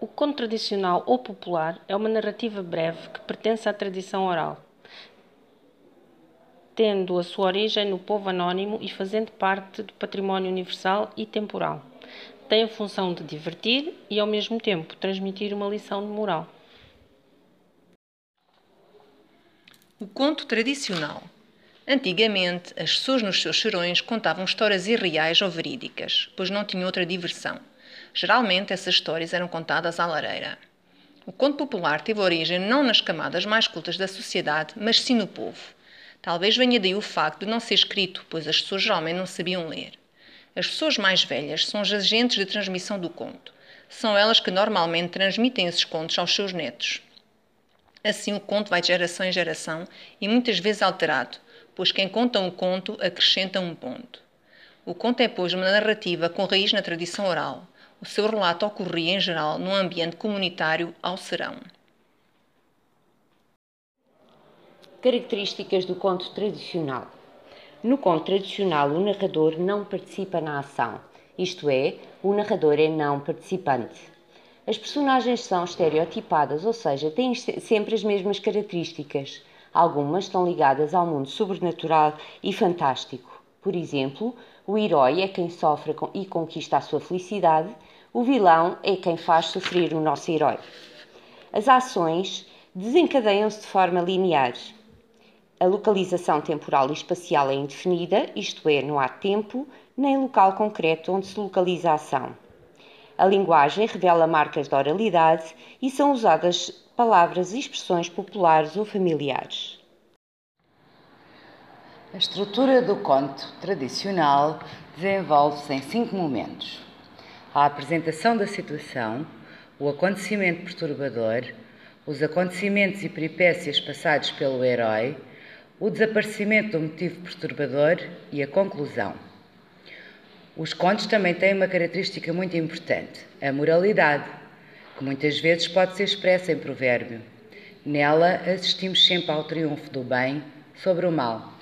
O conto tradicional ou popular é uma narrativa breve que pertence à tradição oral, tendo a sua origem no povo anónimo e fazendo parte do património universal e temporal. Tem a função de divertir e, ao mesmo tempo, transmitir uma lição de moral. O conto tradicional. Antigamente, as pessoas nos seus serões contavam histórias irreais ou verídicas, pois não tinham outra diversão. Geralmente, essas histórias eram contadas à lareira. O conto popular teve origem não nas camadas mais cultas da sociedade, mas sim no povo. Talvez venha daí o facto de não ser escrito, pois as pessoas geralmente não sabiam ler. As pessoas mais velhas são os agentes de transmissão do conto. São elas que normalmente transmitem esses contos aos seus netos. Assim, o conto vai de geração em geração e muitas vezes alterado, pois quem conta um conto acrescenta um ponto. O conto é, pois, uma narrativa com raiz na tradição oral. O seu relato ocorria, em geral, num ambiente comunitário ao serão. Características do conto tradicional. No conto tradicional, o narrador não participa na ação, isto é, o narrador é não participante. As personagens são estereotipadas, ou seja, têm sempre as mesmas características. Algumas estão ligadas ao mundo sobrenatural e fantástico. Por exemplo, o herói é quem sofre e conquista a sua felicidade, o vilão é quem faz sofrer o nosso herói. As ações desencadeiam-se de forma linear. A localização temporal e espacial é indefinida, isto é, não há tempo nem local concreto onde se localiza a ação. A linguagem revela marcas de oralidade e são usadas palavras e expressões populares ou familiares. A estrutura do conto tradicional desenvolve-se em cinco momentos: a apresentação da situação, o acontecimento perturbador, os acontecimentos e peripécias passados pelo herói, o desaparecimento do motivo perturbador e a conclusão. Os contos também têm uma característica muito importante, a moralidade, que muitas vezes pode ser expressa em provérbio. Nela assistimos sempre ao triunfo do bem sobre o mal.